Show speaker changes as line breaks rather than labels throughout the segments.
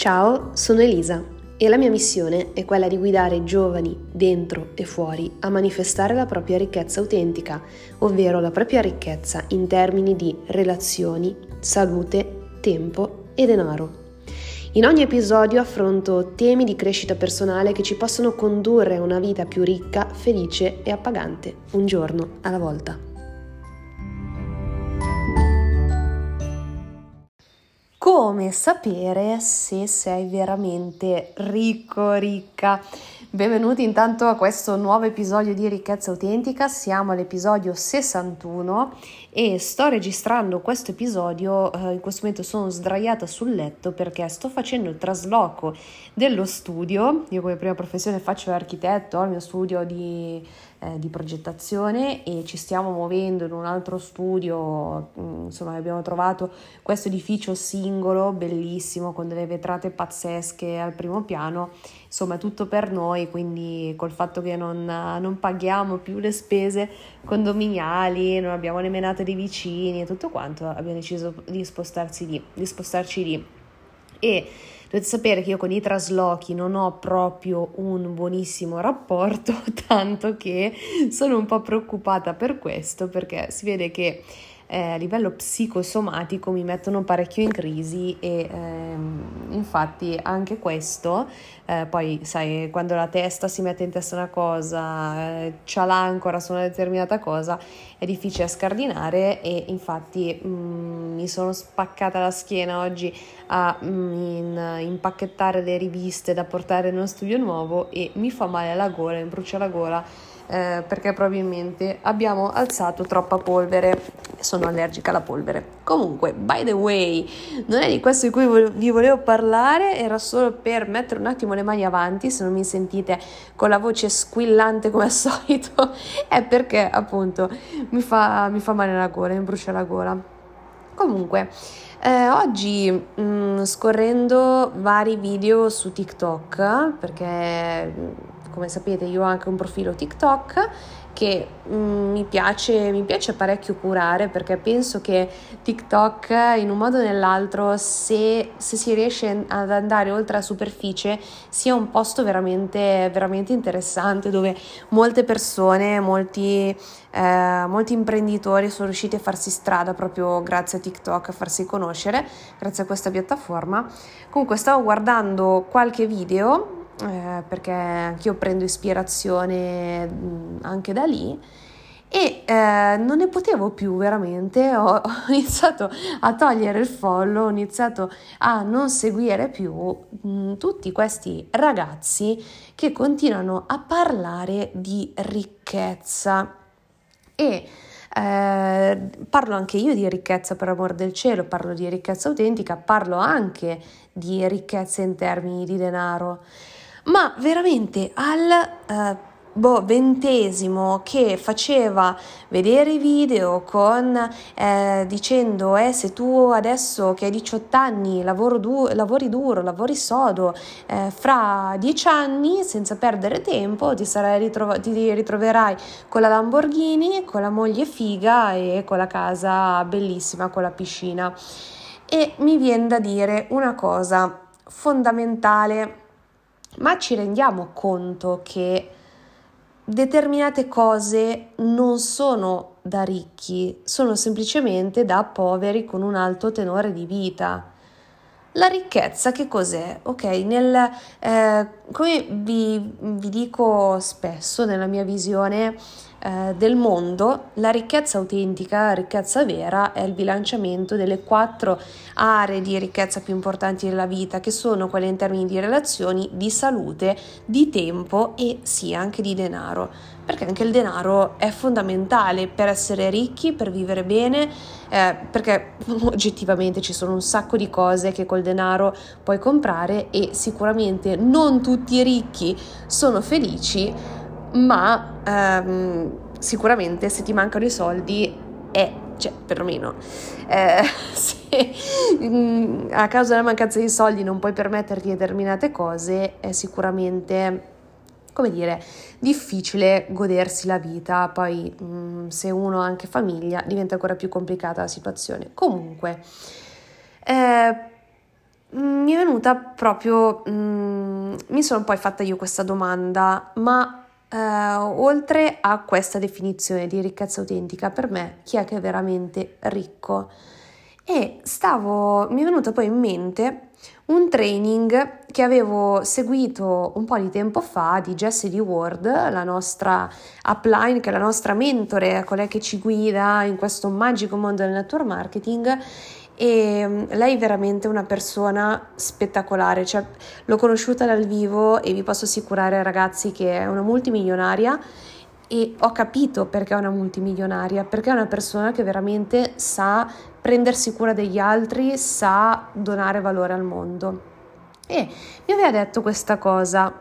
Ciao, sono Elisa e la mia missione è quella di guidare giovani dentro e fuori a manifestare la propria ricchezza autentica, ovvero la propria ricchezza in termini di relazioni, salute, tempo e denaro. In ogni episodio affronto temi di crescita personale che ci possono condurre a una vita più ricca, felice e appagante, un giorno alla volta. Come sapere se sei veramente ricco, ricca? Benvenuti intanto a questo nuovo episodio di Ricchezza Autentica, siamo all'episodio 61 e sto registrando questo episodio, eh, in questo momento sono sdraiata sul letto perché sto facendo il trasloco dello studio, io come prima professione faccio l'architetto, ho il mio studio di, eh, di progettazione e ci stiamo muovendo in un altro studio, mm, insomma abbiamo trovato questo edificio singolo, bellissimo, con delle vetrate pazzesche al primo piano, insomma tutto per noi, quindi col fatto che non, non paghiamo più le spese condominiali, non abbiamo le menate dei vicini e tutto quanto, abbiamo deciso di spostarsi lì, di spostarci lì. E dovete sapere che io con i traslochi non ho proprio un buonissimo rapporto, tanto che sono un po' preoccupata per questo, perché si vede che eh, a livello psicosomatico mi mettono parecchio in crisi e ehm, infatti anche questo, eh, poi sai, quando la testa si mette in testa una cosa, eh, c'ha l'ancora su una determinata cosa, è difficile scardinare e infatti mh, mm, mi sono spaccata la schiena oggi a mh, mm, in, impacchettare le riviste da portare nello studio nuovo e mi fa male la gola, mi brucia la gola eh, perché probabilmente abbiamo alzato troppa polvere. Sono allergica alla polvere. Comunque, by the way, non è di questo di cui vi volevo parlare, era solo per mettere un attimo le mani avanti, se non mi sentite con la voce squillante come al solito, è perché appunto mi fa, mi fa male la gola, mi brucia la gola. Comunque, eh, oggi mh, mm, scorrendo vari video su TikTok, perché come sapete io ho anche un profilo TikTok che mm, mi, piace, mi piace parecchio curare perché penso che TikTok in un modo o nell'altro se, se, si riesce ad andare oltre la superficie sia un posto veramente, veramente interessante dove molte persone, molti, eh, molti imprenditori sono riusciti a farsi strada proprio grazie a TikTok, a farsi conoscere grazie a questa piattaforma. Comunque stavo guardando qualche video eh, perché anch'io prendo ispirazione mm, anche da lì. E eh, non ne potevo più veramente, ho, ho, iniziato a togliere il follow, ho iniziato a non seguire più mh, mm, tutti questi ragazzi che continuano a parlare di ricchezza. E eh, parlo anche io di ricchezza per amor del cielo, parlo di ricchezza autentica, parlo anche di ricchezza in termini di denaro ma veramente al uh, boh, ventesimo che faceva vedere i video con eh, dicendo eh, se tu adesso che hai 18 anni du- lavori duro, lavori sodo, eh, fra 10 anni senza perdere tempo ti, ritrov- ti ritroverai con la Lamborghini, con la moglie figa e con la casa bellissima, con la piscina. E mi viene da dire una cosa fondamentale ma ci rendiamo conto che determinate cose non sono da ricchi, sono semplicemente da poveri con un alto tenore di vita. La ricchezza che cos'è? Ok, nel, eh, come vi, vi dico spesso nella mia visione, eh, del mondo, la ricchezza autentica, la ricchezza vera è il bilanciamento delle quattro aree di ricchezza più importanti della vita, che sono quelle in termini di relazioni, di salute, di tempo e sì anche di denaro, perché anche il denaro è fondamentale per essere ricchi, per vivere bene, eh, perché oggettivamente ci sono un sacco di cose che col denaro puoi comprare e sicuramente non tutti i ricchi sono felici ma ehm, sicuramente se ti mancano i soldi è, cioè perlomeno, eh, se mm, a causa della mancanza di soldi non puoi permetterti determinate cose, è sicuramente come dire, difficile godersi la vita, poi mh, mm, se uno ha anche famiglia diventa ancora più complicata la situazione. Comunque, eh, mi è venuta proprio, mm, mi sono poi fatta io questa domanda, ma eh, oltre a questa definizione di ricchezza autentica, per me chi è che è veramente ricco? E stavo, mi è venuto poi in mente un training che avevo seguito un po' di tempo fa di Jessie D. Ward, la nostra upline, che è la nostra mentore, colei che ci guida in questo magico mondo del network marketing e mm, lei è veramente una persona spettacolare, cioè, l'ho conosciuta dal vivo e vi posso assicurare ragazzi che è una multimilionaria e ho capito perché è una multimilionaria, perché è una persona che veramente sa prendersi cura degli altri, sa donare valore al mondo. E mi aveva detto questa cosa,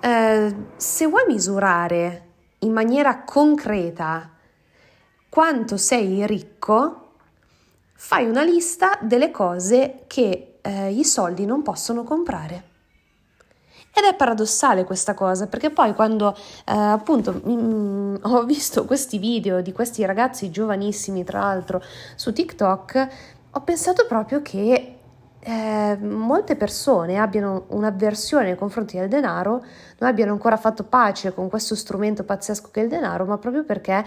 eh, se vuoi misurare in maniera concreta quanto sei ricco, fai una lista delle cose che eh, i soldi non possono comprare. Ed è paradossale questa cosa, perché poi quando eh, appunto mm, ho visto questi video di questi ragazzi giovanissimi, tra l'altro, su TikTok, ho pensato proprio che eh, molte persone abbiano un'avversione nei confronti del denaro, non abbiano ancora fatto pace con questo strumento pazzesco che è il denaro, ma proprio perché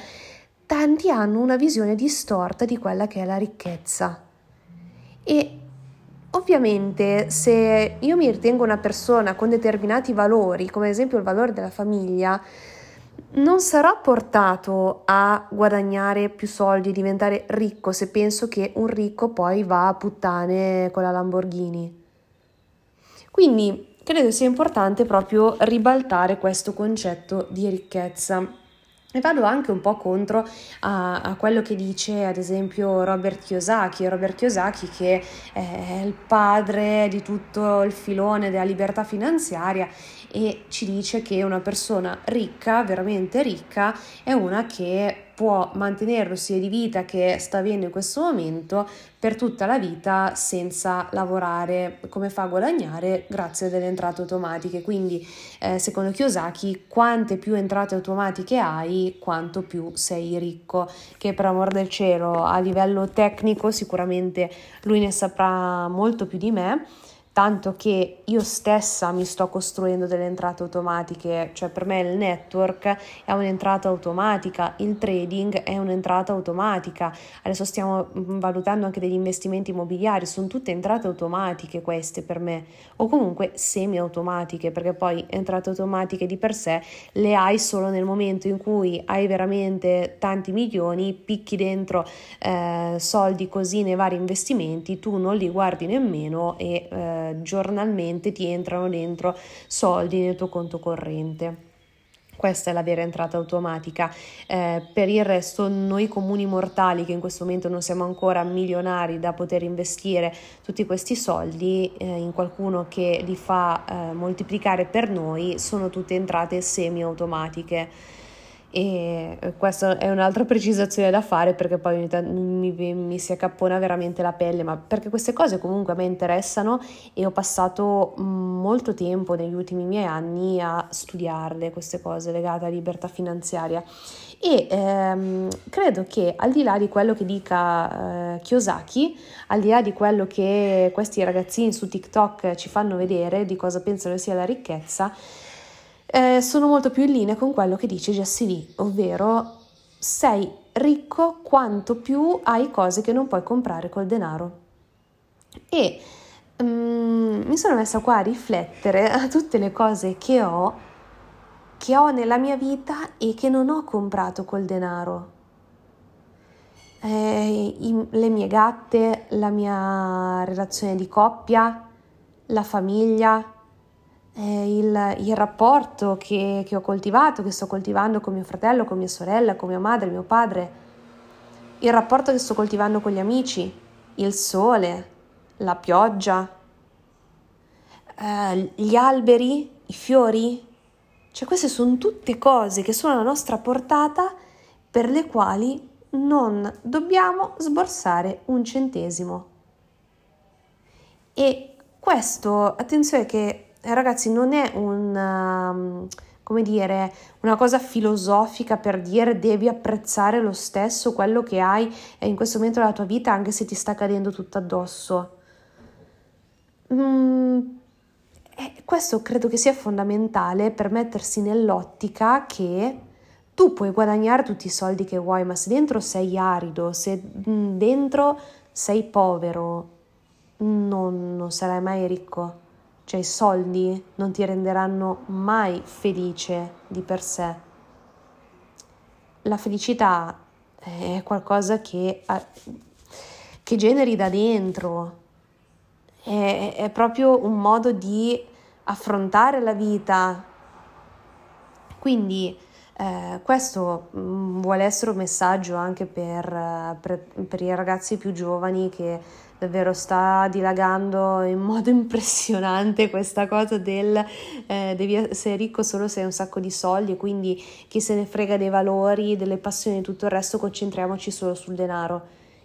tanti hanno una visione distorta di quella che è la ricchezza. E Ovviamente se io mi ritengo una persona con determinati valori, come ad esempio il valore della famiglia, non sarò portato a guadagnare più soldi, diventare ricco se penso che un ricco poi va a puttane con la Lamborghini. Quindi credo sia importante proprio ribaltare questo concetto di ricchezza. E vado anche un po' contro a, a, quello che dice ad esempio Robert Kiyosaki, Robert Kiyosaki che è il padre di tutto il filone della libertà finanziaria e ci dice che una persona ricca, veramente ricca, è una che può mantenere lo stile di vita che sta avendo in questo momento per tutta la vita senza lavorare, come fa a guadagnare? Grazie a delle entrate automatiche. Quindi, eh, secondo Kiyosaki, quante più entrate automatiche hai, quanto più sei ricco, che per amor del cielo a livello tecnico sicuramente lui ne saprà molto più di me tanto che io stessa mi sto costruendo delle entrate automatiche, cioè per me il network è un'entrata automatica, il trading è un'entrata automatica, adesso stiamo mm, valutando anche degli investimenti immobiliari, sono tutte entrate automatiche queste per me, o comunque semi automatiche, perché poi entrate automatiche di per sé le hai solo nel momento in cui hai veramente tanti milioni, picchi dentro eh, soldi così nei vari investimenti, tu non li guardi nemmeno e eh, giornalmente ti entrano dentro soldi nel tuo conto corrente. Questa è la vera entrata automatica. Eh, per il resto, noi comuni mortali, che in questo momento non siamo ancora milionari da poter investire tutti questi soldi eh, in qualcuno che li fa eh, moltiplicare per noi, sono tutte entrate semi-automatiche e questa è un'altra precisazione da fare perché poi mi, mi, si accappona veramente la pelle, ma perché queste cose comunque a me interessano e ho passato molto tempo negli ultimi miei anni a studiarle, queste cose legate alla libertà finanziaria. E ehm, credo che al di là di quello che dica eh, Kiyosaki, al di là di quello che questi ragazzini su TikTok ci fanno vedere di cosa pensano sia la ricchezza, eh, sono molto più in linea con quello che dice Jessie Lee, ovvero sei ricco quanto più hai cose che non puoi comprare col denaro. E um, mi sono messa qua a riflettere a tutte le cose che ho, che ho nella mia vita e che non ho comprato col denaro. Eh, i, le mie gatte, la mia relazione di coppia, la famiglia, eh, il, il, rapporto che, che ho coltivato, che sto coltivando con mio fratello, con mia sorella, con mia madre, mio padre, il rapporto che sto coltivando con gli amici, il sole, la pioggia, eh, gli alberi, i fiori. Cioè queste sono tutte cose che sono alla nostra portata per le quali non dobbiamo sborsare un centesimo. E questo, attenzione che ragazzi, non è una, um, come dire, una cosa filosofica per dire devi apprezzare lo stesso quello che hai in questo momento della tua vita anche se ti sta cadendo tutto addosso. mm, eh, questo credo che sia fondamentale per mettersi nell'ottica che tu puoi guadagnare tutti i soldi che vuoi, ma se dentro sei arido, se mm, dentro sei povero, non, non sarai mai ricco. Cioè i soldi non ti renderanno mai felice di per sé. La felicità è qualcosa che, che generi da dentro, è, è proprio un modo di affrontare la vita. Quindi eh, questo mm, vuole essere un messaggio anche per, per, per, i ragazzi più giovani che davvero sta dilagando in modo impressionante questa cosa del eh, devi essere ricco solo se hai un sacco di soldi quindi chi se ne frega dei valori, delle passioni e tutto il resto, concentriamoci solo sul denaro.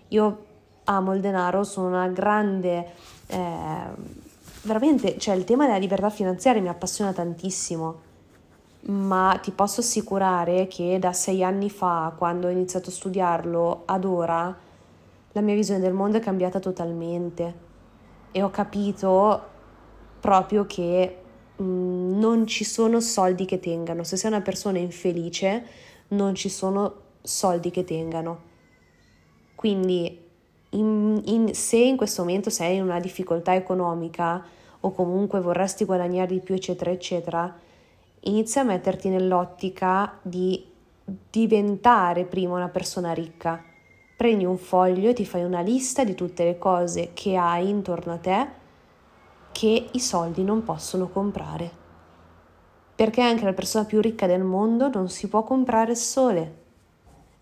Io amo il denaro, sono una grande... Eh, veramente, cioè il tema della libertà finanziaria mi appassiona tantissimo ma ti posso assicurare che da sei anni fa, quando ho iniziato a studiarlo, ad ora, la mia visione del mondo è cambiata totalmente e ho capito proprio che mh, mm, non ci sono soldi che tengano. Se sei una persona infelice, non ci sono soldi che tengano. Quindi, in, in, se in questo momento sei in una difficoltà economica o comunque vorresti guadagnare di più, eccetera, eccetera, inizia a metterti nell'ottica di diventare prima una persona ricca. Prendi un foglio e ti fai una lista di tutte le cose che hai intorno a te che i soldi non possono comprare. Perché anche la persona più ricca del mondo non si può comprare sole.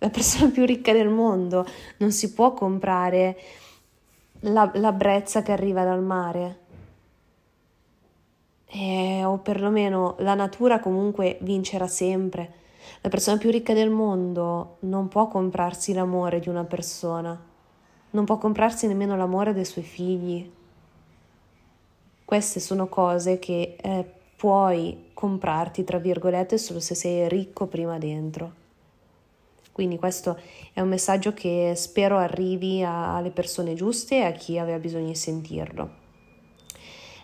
La persona più ricca del mondo non si può comprare la, la brezza che arriva dal mare eh, o perlomeno la natura comunque vincerà sempre. La persona più ricca del mondo non può comprarsi l'amore di una persona, non può comprarsi nemmeno l'amore dei suoi figli. Queste sono cose che eh, puoi comprarti, tra virgolette, solo se sei ricco prima dentro. Quindi questo è un messaggio che spero arrivi alle persone giuste e a chi aveva bisogno di sentirlo.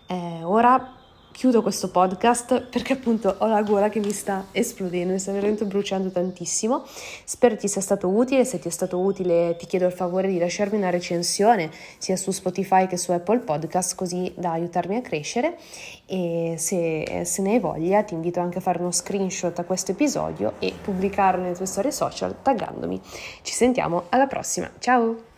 Eh, ora chiudo questo podcast perché appunto ho la gola che mi sta esplodendo, mi sta veramente bruciando tantissimo. Spero ti sia stato utile, se ti è stato utile ti chiedo il favore di lasciarmi una recensione sia su Spotify che su Apple Podcast così da aiutarmi a crescere e se, se ne hai voglia ti invito anche a fare uno screenshot a questo episodio e pubblicarlo nelle tue storie social taggandomi. Ci sentiamo alla prossima, ciao!